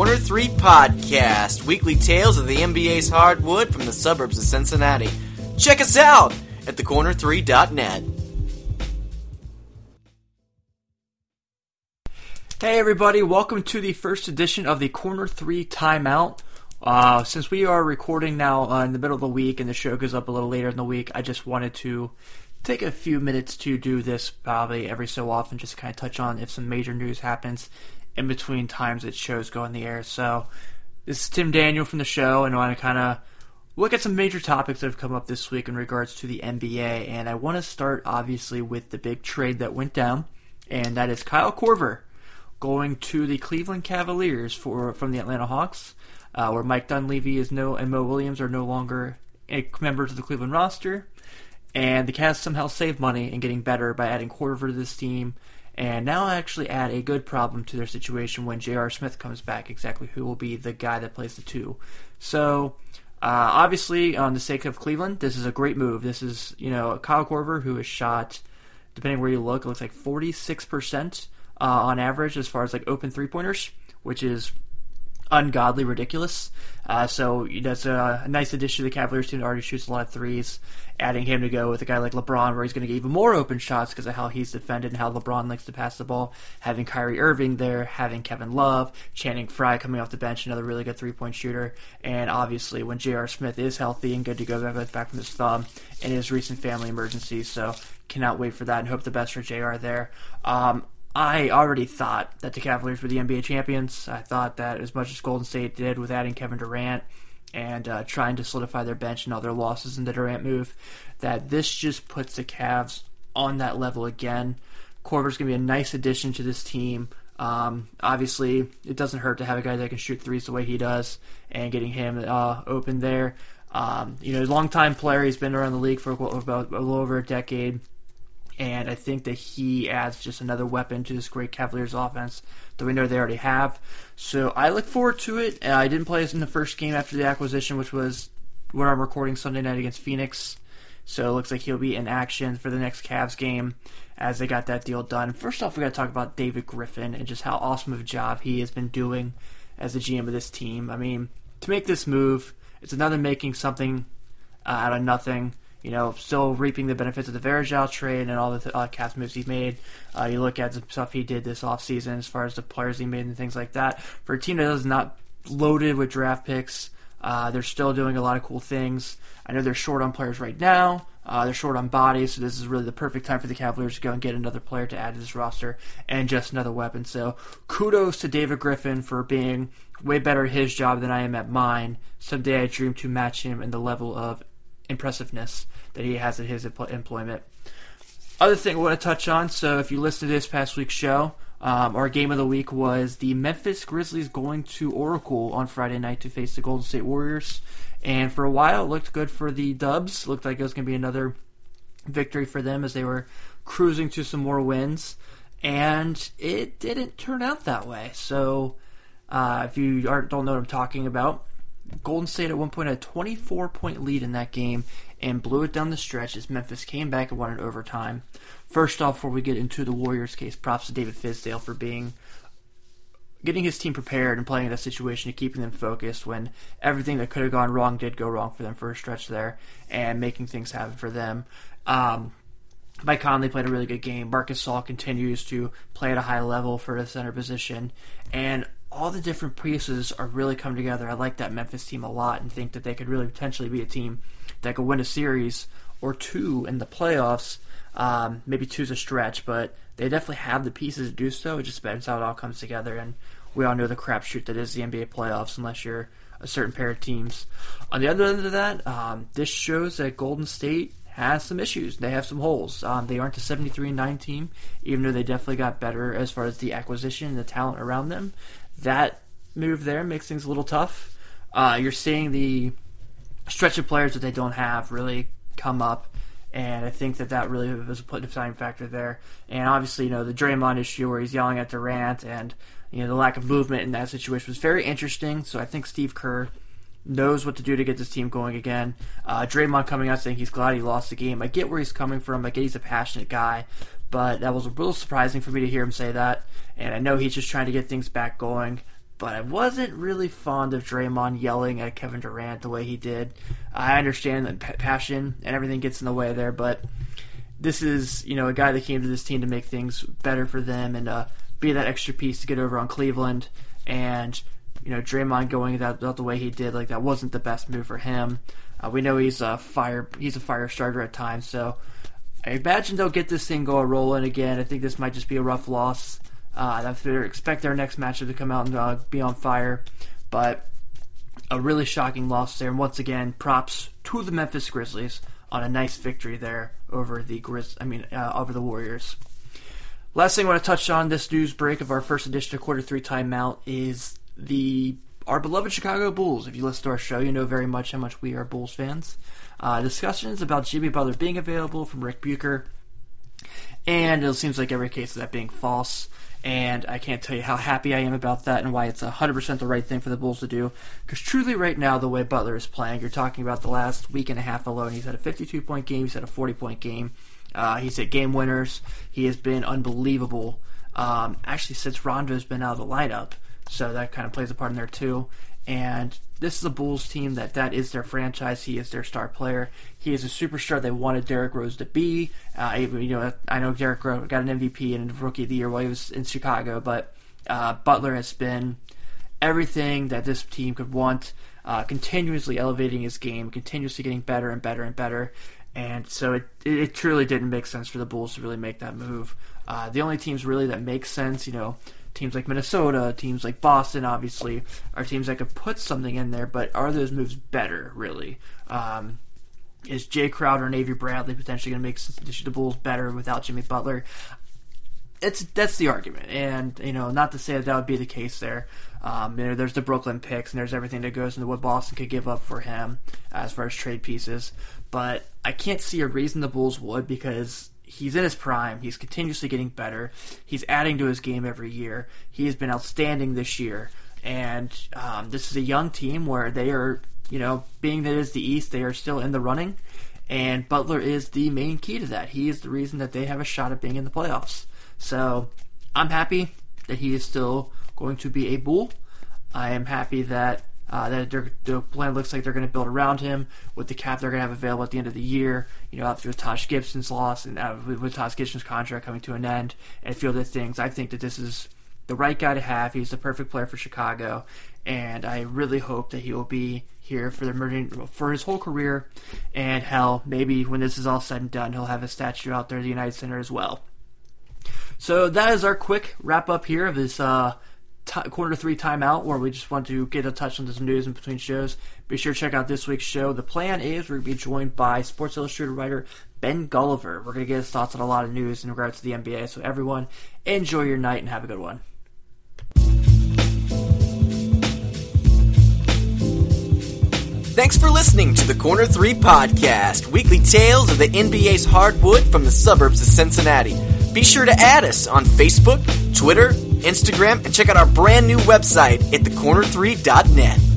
Corner 3 podcast, weekly tales of the NBA's hardwood from the suburbs of Cincinnati. Check us out at thecorner3.net. Hey everybody, welcome to the first edition of the Corner 3 Timeout. Uh, since we are recording now uh, in the middle of the week and the show goes up a little later in the week, I just wanted to take a few minutes to do this probably every so often, just kind of touch on if some major news happens in between times that shows go on the air. So, this is Tim Daniel from the show, and I want to kind of look at some major topics that have come up this week in regards to the NBA. And I want to start, obviously, with the big trade that went down, and that is Kyle Korver going to the Cleveland Cavaliers for from the Atlanta Hawks uh, where Mike Dunleavy is no and Mo Williams are no longer members of the Cleveland roster, and the Cavs somehow saved money and getting better by adding Korver to this team, and now actually add a good problem to their situation when J.R. Smith comes back. Exactly who will be the guy that plays the two? So. Uh, obviously, on the sake of Cleveland, this is a great move. This is, you know, Kyle Korver, who has shot, depending where you look, it looks like 46% uh, on average as far as like open three pointers, which is ungodly ridiculous. Uh, so that's a, nice addition to the Cavaliers team already shoots a lot of threes. Adding him to go with a guy like LeBron, where he's going to get even more open shots because of how he's defended and how LeBron likes to pass the ball. Having Kyrie Irving there, having Kevin Love, Channing Frye coming off the bench, another really good three point shooter. And obviously, when J.R. Smith is healthy and good to go back, back from his thumb and his recent family emergency. So cannot wait for that and hope the best for JR there. Um, I already thought that the Cavaliers were the NBA champions. I thought that as much as Golden State did with adding Kevin Durant and uh, trying to solidify their bench and all their losses in the Durant move, that this just puts the Cavs on that level again. Korver's going to be a nice addition to this team. Um, obviously, it doesn't hurt to have a guy that can shoot threes the way he does, and getting him uh, open there. Um, you know, long time player. He's been around the league for about a little over a decade and I think that he adds just another weapon to this great Cavaliers offense that we know they already have. So I look forward to it. I didn't play this in the first game after the acquisition, which was when I'm recording Sunday night against Phoenix. So it looks like he'll be in action for the next Cavs game as they got that deal done. First off, we got to talk about David Griffin and just how awesome of a job he has been doing as the GM of this team. I mean, to make this move, it's another making something uh, out of nothing you know, still reaping the benefits of the Varejao trade and all the uh, cast moves he made. Uh, you look at the stuff he did this offseason as far as the players he made and things like that. For a team that is not loaded with draft picks, uh, they're still doing a lot of cool things. I know they're short on players right now. Uh, they're short on bodies, so this is really the perfect time for the Cavaliers to go and get another player to add to this roster and just another weapon. So kudos to David Griffin for being way better at his job than I am at mine. Someday I dream to match him in the level of impressiveness that he has at his employment. Other thing I want to touch on. So if you listened to this past week's show, um, our game of the week was the Memphis Grizzlies going to Oracle on Friday night to face the Golden State Warriors. And for a while, it looked good for the Dubs. Looked like it was going to be another victory for them as they were cruising to some more wins. And it didn't turn out that way. So uh, if you don't know what I'm talking about, Golden State at one point had a 24 point lead in that game and blew it down the stretch as Memphis came back and won it overtime. First off, before we get into the Warriors case, props to David Fizdale for being getting his team prepared and playing in that situation and keeping them focused when everything that could have gone wrong did go wrong for them for a stretch there and making things happen for them. Um, Mike Conley played a really good game. Marc Gasol continues to play at a high level for the center position. And all the different pieces are really coming together. I like that Memphis team a lot and think that they could really potentially be a team that could win a series or two in the playoffs. Um, maybe two's a stretch, but they definitely have the pieces to do so. It just depends how it all comes together, and we all know the crapshoot that is the NBA playoffs, unless you're a certain pair of teams. On the other end of that, um, this shows that Golden State has some issues. They have some holes. Um, they aren't a 73 9 team, even though they definitely got better as far as the acquisition and the talent around them that move there makes things a little tough. Uh, you're seeing the stretch of players that they don't have really come up, and I think that that really was a deciding factor there. And obviously, you know, the Draymond issue where he's yelling at Durant and you know the lack of movement in that situation was very interesting. So I think Steve Kerr knows what to do to get this team going again. Uh, Draymond coming out saying he's glad he lost the game. I get where he's coming from. I get he's a passionate guy, but that was a little surprising for me to hear him say that. And I know he's just trying to get things back going. but I wasn't really fond of Draymond yelling at Kevin Durant the way he did. I understand that passion and everything gets in the way there, but this is you know a guy that came to this team to make things better for them and uh, be that extra piece to get over on Cleveland. And you know Draymond going that, that the way he did, like that wasn't the best move for him. Uh, we know he's a fire he's a fire starter at times, so I imagine they'll get this thing going rolling again. I think this might just be a rough loss. Uh, I expect their next matchup to come out and uh, be on fire, but a really shocking loss there. And once again, props to the Memphis Grizzlies on a nice victory there over the Grizz. I mean, uh, over the Warriors. Last thing I want to touch on this news break of our first edition of Corner three timeout is the our beloved Chicago Bulls. If you listen to our show, you know very much how much we are Bulls fans. Uh, discussions about Jimmy Butler being available from Ric Bucher, and it seems like every case of that being false. And I can't tell you how happy I am about that and why it's 100% the right thing for the Bulls to do. Because truly, right now, the way Butler is playing, you're talking about the last week and a half alone. He's had a 52 point game, he's had a 40 point game. Uh, he's hit game winners. He has been unbelievable. Um, actually, since Rondo's been out of the lineup, so that kind of plays a part in there too. And this is a Bulls team that that is their franchise. He is their star player. He is a superstar they wanted Derrick Rose to be. Uh, you know, I know Derrick Rose got an MVP and Rookie of the Year while he was in Chicago, but uh, Butler has been everything that this team could want. Uh, continuously elevating his game, continuously getting better and better and better. And so it, it truly didn't make sense for the Bulls to really make that move. Uh, the only teams really that make sense, you know, teams like Minnesota, teams like Boston, obviously, are teams that could put something in there, but are those moves better, really? Um, is Jae Crowder and Avery Bradley potentially going to make the Bulls better without Jimmy Butler? It's that's the argument, and you know, not to say that that would be the case there. Um, you know, there's the Brooklyn picks, and there's everything that goes into what Boston could give up for him as far as trade pieces. But I can't see a reason the Bulls would because he's in his prime. He's continuously getting better. He's adding to his game every year. He has been outstanding this year. And um, this is a young team where they are, you know, being that it is the East, they are still in the running. And Butler is the main key to that. He is the reason that they have a shot at being in the playoffs. So I'm happy that he is still going to be a Bull. I am happy that uh, that the plan looks like they're going to build around him with the cap they're going to have available at the end of the year. You know, after Taj Gibson's loss and uh, with, with Taj Gibson's contract coming to an end, and a few other things, I think that this is the right guy to have. He's the perfect player for Chicago, and I really hope that he will be here for the for his whole career. And hell, maybe when this is all said and done, he'll have a statue out there at the United Center as well. So that is our quick wrap up here of this uh, t- Corner three timeout where we just want to get a touch on some news in between shows. Be sure to check out this week's show. The plan is we're going to be joined by Sports Illustrated writer Ben Golliver. We're going to get his thoughts on a lot of news in regards to the NBA. So everyone, enjoy your night and have a good one. Thanks for listening to the Corner 3 podcast, weekly tales of the NBA's hardwood from the suburbs of Cincinnati. Be sure to add us on Facebook, Twitter, Instagram, and check out our brand new website at thecorner3.net.